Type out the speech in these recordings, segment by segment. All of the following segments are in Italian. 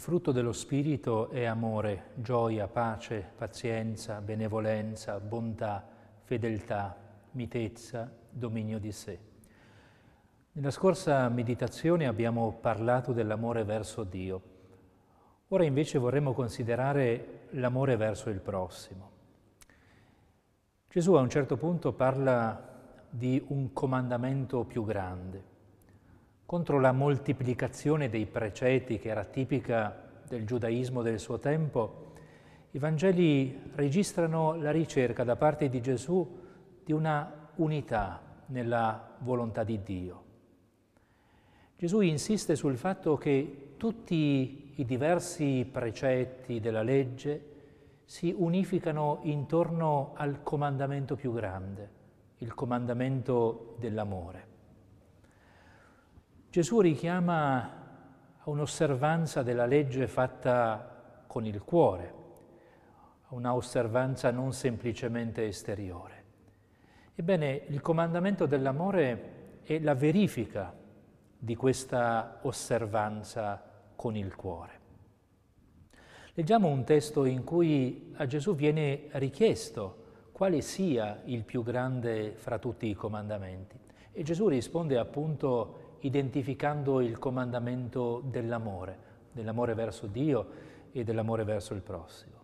frutto dello Spirito è amore, gioia, pace, pazienza, benevolenza, bontà, fedeltà, mitezza, dominio di sé. Nella scorsa meditazione abbiamo parlato dell'amore verso Dio. Ora invece vorremmo considerare l'amore verso il prossimo. Gesù a un certo punto parla di un comandamento più grande contro la moltiplicazione dei precetti che era tipica del giudaismo del suo tempo, i Vangeli registrano la ricerca da parte di Gesù di una unità nella volontà di Dio. Gesù insiste sul fatto che tutti i diversi precetti della legge si unificano intorno al comandamento più grande, il comandamento dell'amore. Gesù richiama a un'osservanza della legge fatta con il cuore, a una osservanza non semplicemente esteriore. Ebbene, il comandamento dell'amore è la verifica di questa osservanza con il cuore. Leggiamo un testo in cui a Gesù viene richiesto quale sia il più grande fra tutti i comandamenti. E Gesù risponde appunto identificando il comandamento dell'amore, dell'amore verso Dio e dell'amore verso il prossimo.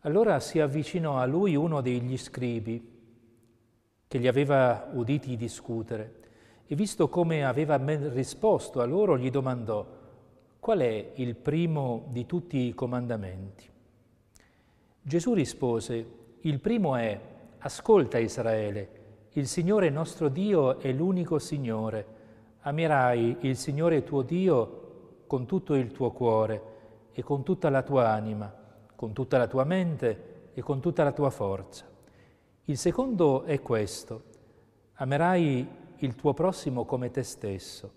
Allora si avvicinò a lui uno degli scribi che gli aveva uditi discutere e visto come aveva risposto a loro gli domandò qual è il primo di tutti i comandamenti. Gesù rispose, il primo è, ascolta Israele, il Signore nostro Dio è l'unico Signore Amerai il Signore tuo Dio con tutto il tuo cuore e con tutta la tua anima, con tutta la tua mente e con tutta la tua forza. Il secondo è questo, amerai il tuo prossimo come te stesso.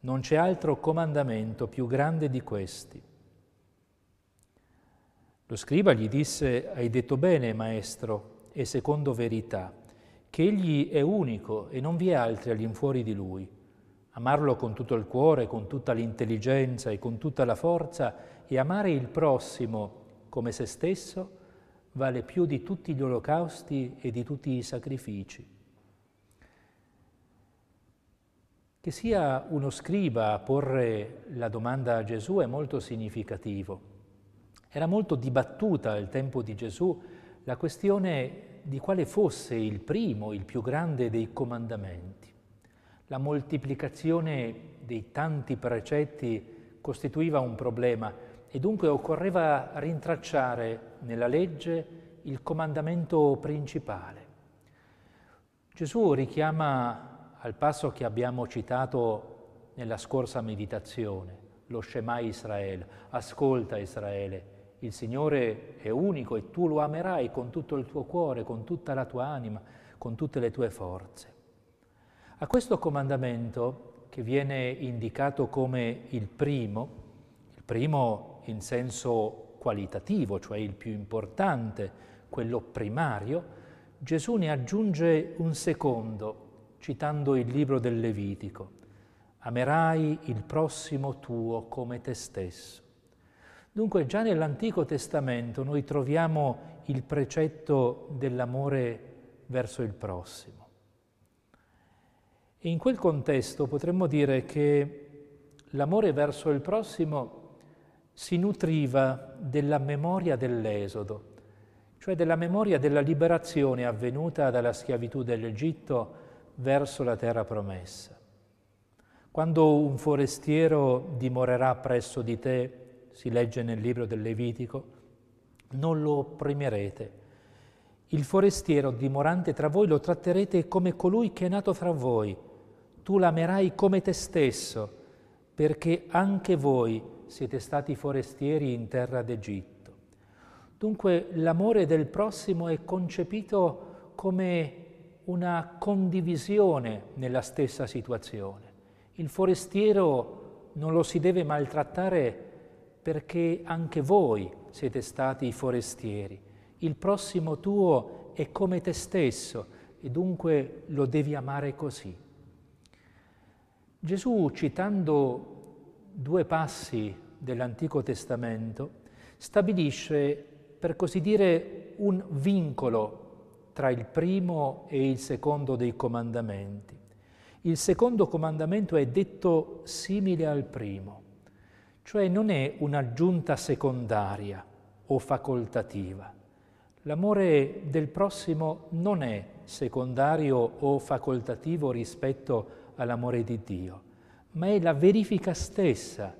Non c'è altro comandamento più grande di questi. Lo scriba gli disse, hai detto bene, maestro, e secondo verità che Egli è unico e non vi è altri all'infuori di Lui. Amarlo con tutto il cuore, con tutta l'intelligenza e con tutta la forza e amare il prossimo come se stesso vale più di tutti gli olocausti e di tutti i sacrifici. Che sia uno scriba a porre la domanda a Gesù è molto significativo. Era molto dibattuta al tempo di Gesù la questione di quale fosse il primo, il più grande dei comandamenti. La moltiplicazione dei tanti precetti costituiva un problema e dunque occorreva rintracciare nella legge il comandamento principale. Gesù richiama al passo che abbiamo citato nella scorsa meditazione, lo Shema Israele, ascolta Israele, il Signore è unico e tu lo amerai con tutto il tuo cuore, con tutta la tua anima, con tutte le tue forze. A questo comandamento, che viene indicato come il primo, il primo in senso qualitativo, cioè il più importante, quello primario, Gesù ne aggiunge un secondo, citando il libro del Levitico. Amerai il prossimo tuo come te stesso. Dunque già nell'Antico Testamento noi troviamo il precetto dell'amore verso il prossimo. E in quel contesto potremmo dire che l'amore verso il prossimo si nutriva della memoria dell'Esodo, cioè della memoria della liberazione avvenuta dalla schiavitù dell'Egitto verso la terra promessa. Quando un forestiero dimorerà presso di te, si legge nel libro del Levitico, non lo opprimerete. Il forestiero dimorante tra voi lo tratterete come colui che è nato fra voi. Tu l'amerai come te stesso, perché anche voi siete stati forestieri in terra d'Egitto. Dunque l'amore del prossimo è concepito come una condivisione nella stessa situazione. Il forestiero non lo si deve maltrattare perché anche voi siete stati forestieri. Il prossimo tuo è come te stesso e dunque lo devi amare così. Gesù, citando due passi dell'Antico Testamento, stabilisce, per così dire, un vincolo tra il primo e il secondo dei comandamenti. Il secondo comandamento è detto simile al primo, cioè non è un'aggiunta secondaria o facoltativa. L'amore del prossimo non è secondario o facoltativo rispetto all'amore di Dio, ma è la verifica stessa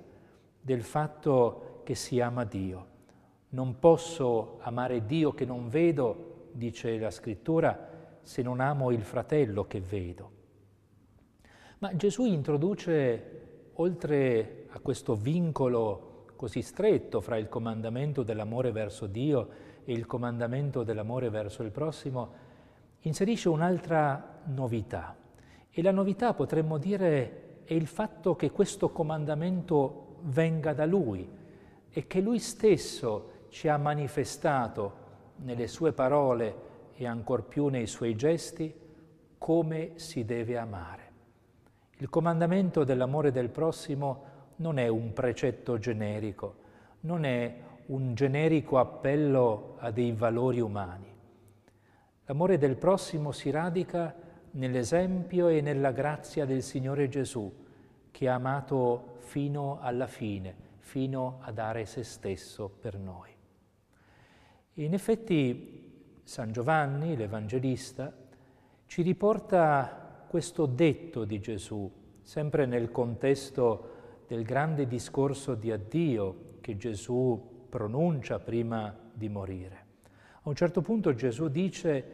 del fatto che si ama Dio. Non posso amare Dio che non vedo, dice la scrittura, se non amo il fratello che vedo. Ma Gesù introduce, oltre a questo vincolo così stretto fra il comandamento dell'amore verso Dio e il comandamento dell'amore verso il prossimo, inserisce un'altra novità. E la novità, potremmo dire, è il fatto che questo comandamento venga da Lui e che Lui stesso ci ha manifestato nelle sue parole e ancor più nei suoi gesti come si deve amare. Il comandamento dell'amore del prossimo non è un precetto generico, non è un generico appello a dei valori umani. L'amore del prossimo si radica nell'esempio e nella grazia del Signore Gesù, che ha amato fino alla fine, fino a dare se stesso per noi. in effetti San Giovanni, l'Evangelista, ci riporta questo detto di Gesù, sempre nel contesto del grande discorso di addio che Gesù pronuncia prima di morire. A un certo punto Gesù dice,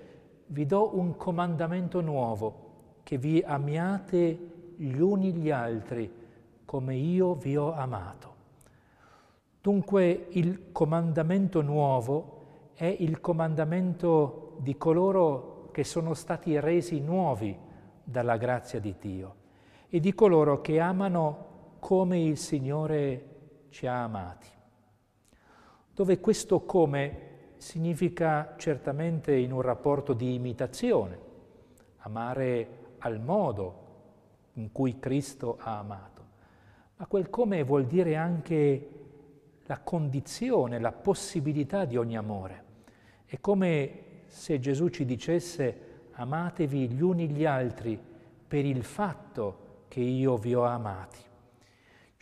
vi do un comandamento nuovo, che vi amiate gli uni gli altri come io vi ho amato. Dunque il comandamento nuovo è il comandamento di coloro che sono stati resi nuovi dalla grazia di Dio e di coloro che amano come il Signore ci ha amati. Dove questo come significa certamente in un rapporto di imitazione, amare al modo in cui Cristo ha amato, ma quel come vuol dire anche la condizione, la possibilità di ogni amore. È come se Gesù ci dicesse amatevi gli uni gli altri per il fatto che io vi ho amati.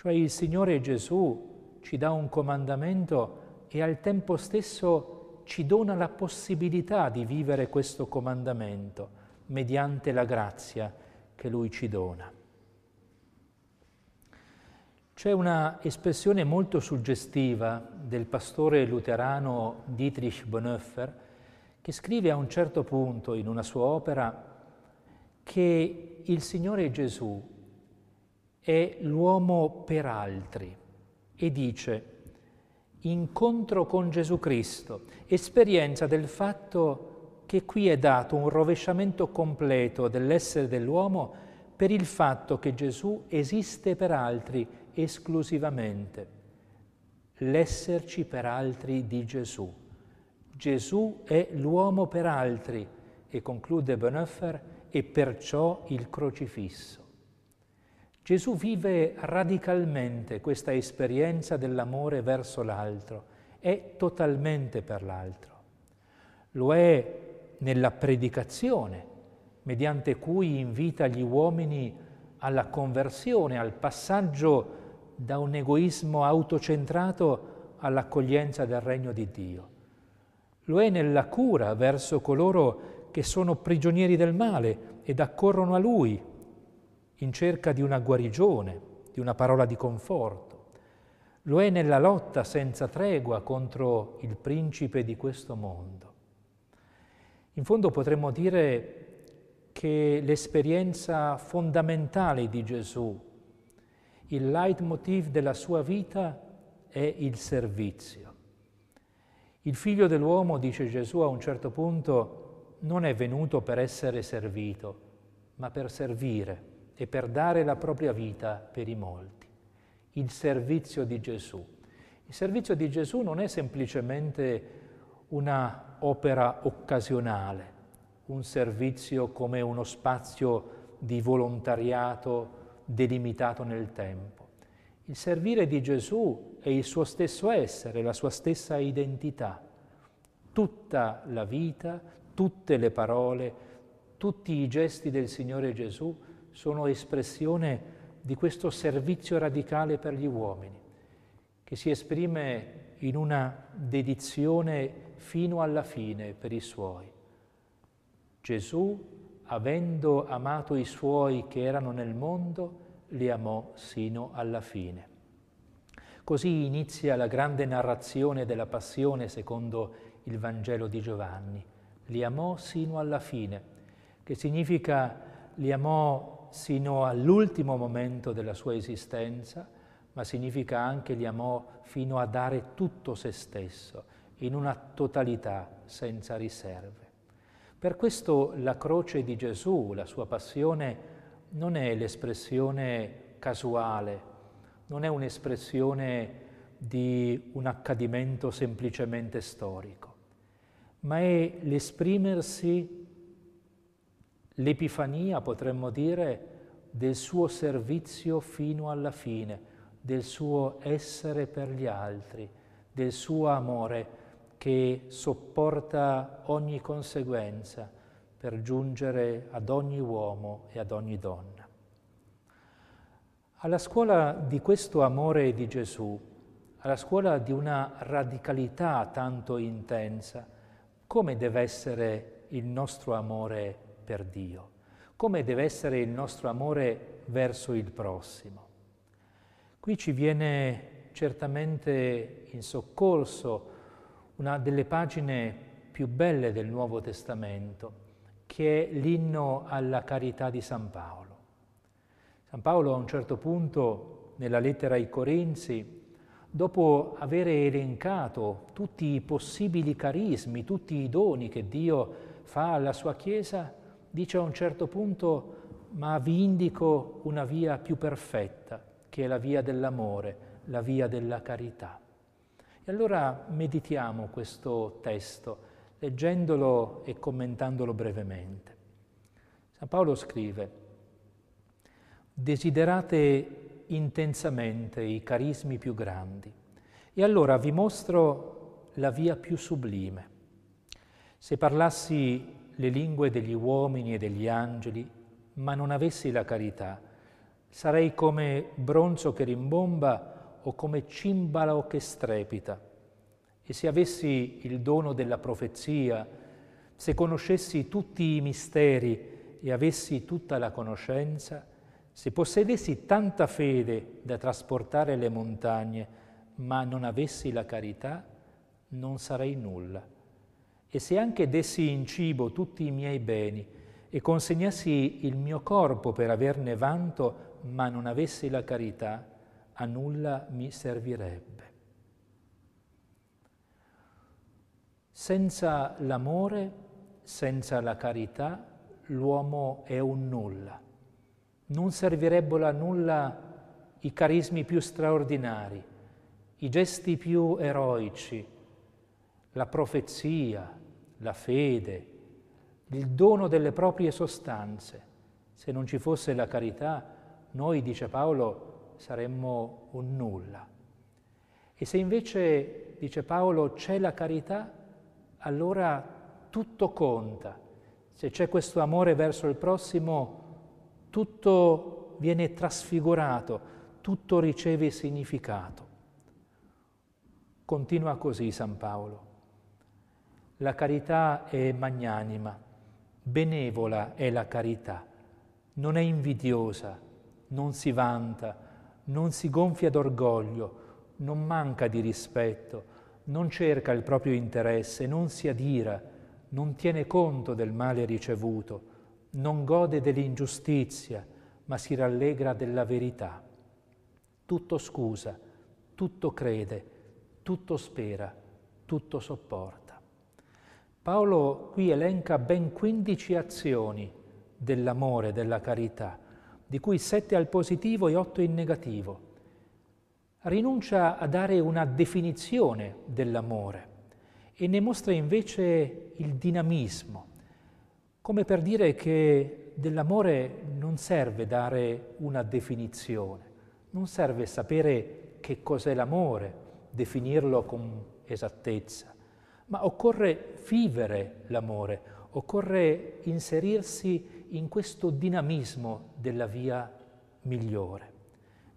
Cioè il Signore Gesù ci dà un comandamento e al tempo stesso ci dona la possibilità di vivere questo comandamento mediante la grazia che Lui ci dona. C'è una espressione molto suggestiva del pastore luterano Dietrich Bonhoeffer che scrive a un certo punto in una sua opera che il Signore Gesù è l'uomo per altri e dice incontro con Gesù Cristo, esperienza del fatto che qui è dato un rovesciamento completo dell'essere dell'uomo per il fatto che Gesù esiste per altri esclusivamente, l'esserci per altri di Gesù. Gesù è l'uomo per altri e conclude Bonhoeffer e perciò il crocifisso. Gesù vive radicalmente questa esperienza dell'amore verso l'altro, è totalmente per l'altro. Lo è nella predicazione, mediante cui invita gli uomini alla conversione, al passaggio da un egoismo autocentrato all'accoglienza del regno di Dio. Lo è nella cura verso coloro che sono prigionieri del male ed accorrono a Lui in cerca di una guarigione, di una parola di conforto. Lo è nella lotta senza tregua contro il principe di questo mondo. In fondo potremmo dire che l'esperienza fondamentale di Gesù, il leitmotiv della sua vita è il servizio. Il figlio dell'uomo, dice Gesù a un certo punto, non è venuto per essere servito, ma per servire e per dare la propria vita per i molti. Il servizio di Gesù. Il servizio di Gesù non è semplicemente una opera occasionale, un servizio come uno spazio di volontariato delimitato nel tempo. Il servire di Gesù è il suo stesso essere, la sua stessa identità. Tutta la vita, tutte le parole, tutti i gesti del Signore Gesù sono espressione di questo servizio radicale per gli uomini, che si esprime in una dedizione fino alla fine per i suoi. Gesù, avendo amato i suoi che erano nel mondo, li amò sino alla fine. Così inizia la grande narrazione della passione secondo il Vangelo di Giovanni. Li amò sino alla fine, che significa li amò sino all'ultimo momento della sua esistenza, ma significa anche li amò fino a dare tutto se stesso, in una totalità senza riserve. Per questo la croce di Gesù, la sua passione, non è l'espressione casuale, non è un'espressione di un accadimento semplicemente storico, ma è l'esprimersi, l'epifania, potremmo dire, del suo servizio fino alla fine, del suo essere per gli altri, del suo amore che sopporta ogni conseguenza per giungere ad ogni uomo e ad ogni donna. Alla scuola di questo amore di Gesù, alla scuola di una radicalità tanto intensa, come deve essere il nostro amore per Dio? Come deve essere il nostro amore verso il prossimo? Qui ci viene certamente in soccorso una delle pagine più belle del Nuovo Testamento, che è l'inno alla carità di San Paolo. San Paolo a un certo punto nella lettera ai Corinzi, dopo aver elencato tutti i possibili carismi, tutti i doni che Dio fa alla sua Chiesa, dice a un certo punto, ma vi indico una via più perfetta, che è la via dell'amore, la via della carità. E allora meditiamo questo testo leggendolo e commentandolo brevemente. San Paolo scrive, desiderate intensamente i carismi più grandi e allora vi mostro la via più sublime. Se parlassi le lingue degli uomini e degli angeli, ma non avessi la carità, sarei come bronzo che rimbomba o come cimbalo che strepita. E se avessi il dono della profezia, se conoscessi tutti i misteri e avessi tutta la conoscenza, se possedessi tanta fede da trasportare le montagne, ma non avessi la carità, non sarei nulla. E se anche dessi in cibo tutti i miei beni e consegnassi il mio corpo per averne vanto, ma non avessi la carità, a nulla mi servirebbe. Senza l'amore, senza la carità, l'uomo è un nulla. Non servirebbero a nulla i carismi più straordinari, i gesti più eroici, la profezia, la fede, il dono delle proprie sostanze. Se non ci fosse la carità, noi, dice Paolo, saremmo un nulla. E se invece, dice Paolo, c'è la carità, allora tutto conta. Se c'è questo amore verso il prossimo, tutto viene trasfigurato, tutto riceve significato. Continua così San Paolo. La carità è magnanima, benevola è la carità, non è invidiosa, non si vanta, non si gonfia d'orgoglio, non manca di rispetto, non cerca il proprio interesse, non si adira, non tiene conto del male ricevuto, non gode dell'ingiustizia, ma si rallegra della verità. Tutto scusa, tutto crede, tutto spera, tutto sopporta. Paolo qui elenca ben 15 azioni dell'amore, della carità, di cui sette al positivo e otto in negativo. Rinuncia a dare una definizione dell'amore e ne mostra invece il dinamismo, come per dire che dell'amore non serve dare una definizione, Non serve sapere che cos'è l'amore, definirlo con esattezza, ma occorre vivere l'amore, occorre inserirsi in questo dinamismo della via migliore.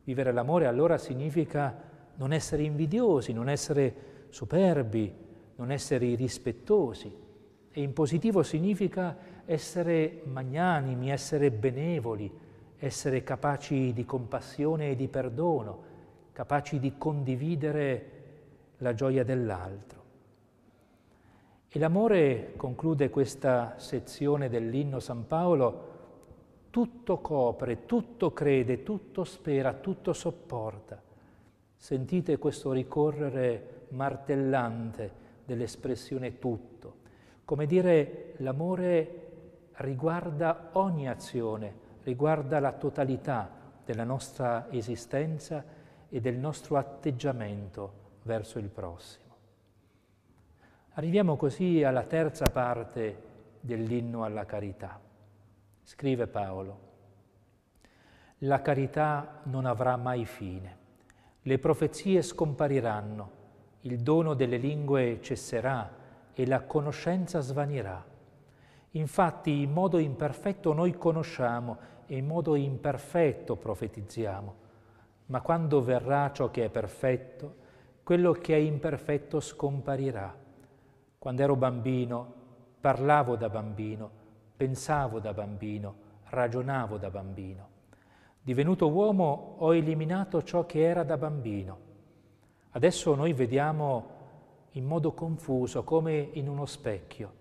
Vivere l'amore allora significa non essere invidiosi, non essere superbi, non essere irrispettosi. E in positivo significa essere magnanimi, essere benevoli, essere capaci di compassione e di perdono, capaci di condividere la gioia dell'altro. E l'amore, conclude questa sezione dell'inno San Paolo, tutto copre, tutto crede, tutto spera, tutto sopporta. Sentite questo ricorrere martellante dell'espressione tutto. Come dire, l'amore riguarda ogni azione, riguarda la totalità della nostra esistenza e del nostro atteggiamento verso il prossimo. Arriviamo così alla terza parte dell'inno alla carità. Scrive Paolo, la carità non avrà mai fine, le profezie scompariranno, il dono delle lingue cesserà e la conoscenza svanirà. Infatti in modo imperfetto noi conosciamo e in modo imperfetto profetizziamo, ma quando verrà ciò che è perfetto, quello che è imperfetto scomparirà. Quando ero bambino, parlavo da bambino, pensavo da bambino, ragionavo da bambino. Divenuto uomo ho eliminato ciò che era da bambino. Adesso noi vediamo in modo confuso, come in uno specchio.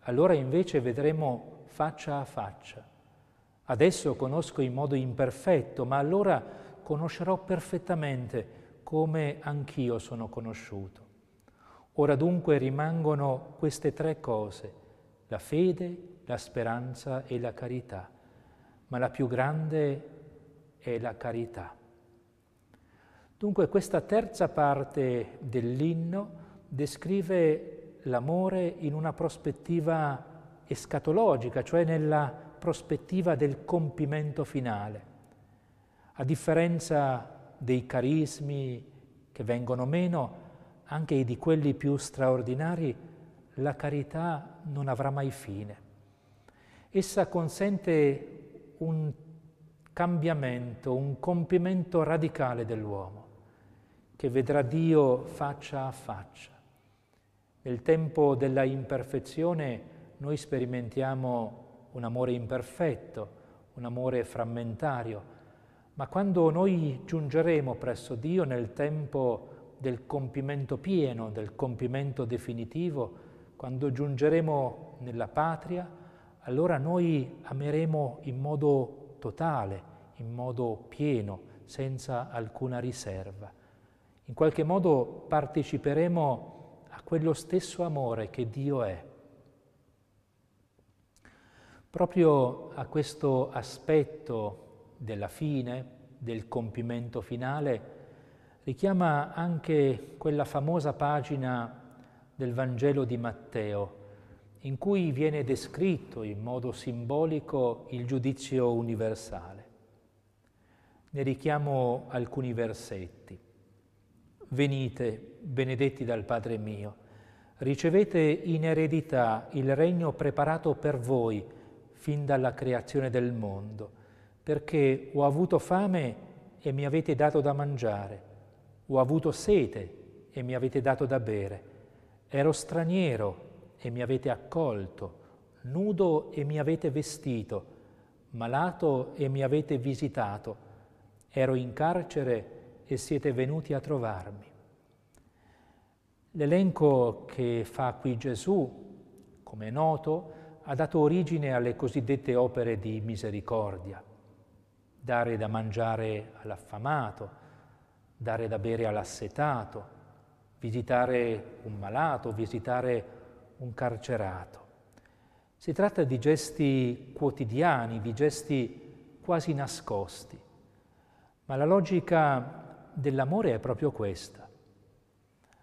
Allora invece vedremo faccia a faccia. Adesso conosco in modo imperfetto, ma allora conoscerò perfettamente come anch'io sono conosciuto. Ora dunque rimangono queste tre cose, la fede, la speranza e la carità, ma la più grande è la carità. Dunque questa terza parte dell'inno descrive l'amore in una prospettiva escatologica, cioè nella prospettiva del compimento finale. A differenza dei carismi che vengono meno, anche di quelli più straordinari, la carità non avrà mai fine. Essa consente un cambiamento, un compimento radicale dell'uomo, che vedrà Dio faccia a faccia. Nel tempo della imperfezione noi sperimentiamo un amore imperfetto, un amore frammentario, ma quando noi giungeremo presso Dio nel tempo del compimento pieno, del compimento definitivo, quando giungeremo nella patria, allora noi ameremo in modo totale, in modo pieno, senza alcuna riserva. In qualche modo parteciperemo a quello stesso amore che Dio è Proprio a questo aspetto della fine, del compimento finale, richiama anche quella famosa pagina del Vangelo di Matteo, in cui viene descritto in modo simbolico il giudizio universale. Ne richiamo alcuni versetti. Venite, benedetti dal Padre mio, ricevete in eredità il regno preparato per voi, fin dalla creazione del mondo, perché ho avuto fame e mi avete dato da mangiare, ho avuto sete e mi avete dato da bere, ero straniero e mi avete accolto, nudo e mi avete vestito, malato e mi avete visitato, ero in carcere e siete venuti a trovarmi. L'elenco che fa qui Gesù, come è noto, ha dato origine alle cosiddette opere di misericordia, dare da mangiare all'affamato, dare da bere all'assetato, visitare un malato, visitare un carcerato. Si tratta di gesti quotidiani, di gesti quasi nascosti, ma la logica dell'amore è proprio questa.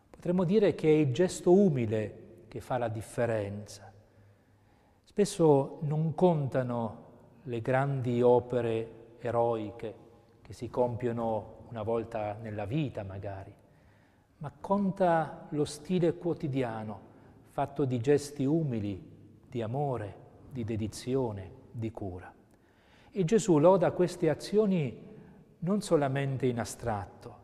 Potremmo dire che è il gesto umile che fa la differenza, Spesso non contano le grandi opere eroiche, che si compiono una volta nella vita magari, ma conta lo stile quotidiano fatto di gesti umili, di amore, di dedizione, di cura. E Gesù loda queste azioni non solamente in astratto,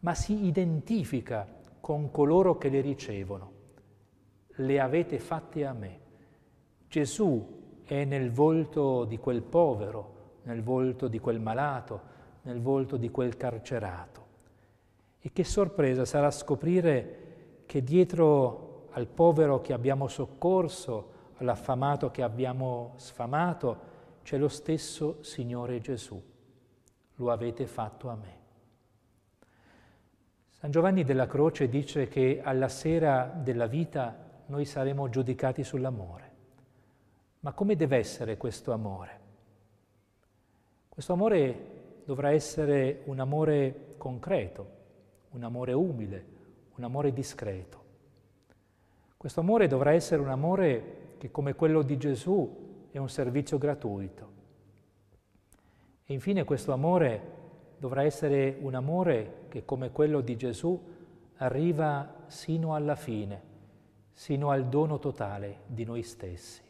ma si identifica con coloro che le ricevono. Le avete fatte a me. Gesù è nel volto di quel povero, nel volto di quel malato, nel volto di quel carcerato. E che sorpresa sarà scoprire che dietro al povero che abbiamo soccorso, all'affamato che abbiamo sfamato, c'è lo stesso Signore Gesù. Lo avete fatto a me. San Giovanni della Croce dice che alla sera della vita noi saremo giudicati sull'amore. Ma come deve essere questo amore? Questo amore dovrà essere un amore concreto, un amore umile, un amore discreto. Questo amore dovrà essere un amore che come quello di Gesù è un servizio gratuito. E infine questo amore dovrà essere un amore che come quello di Gesù arriva sino alla fine, sino al dono totale di noi stessi.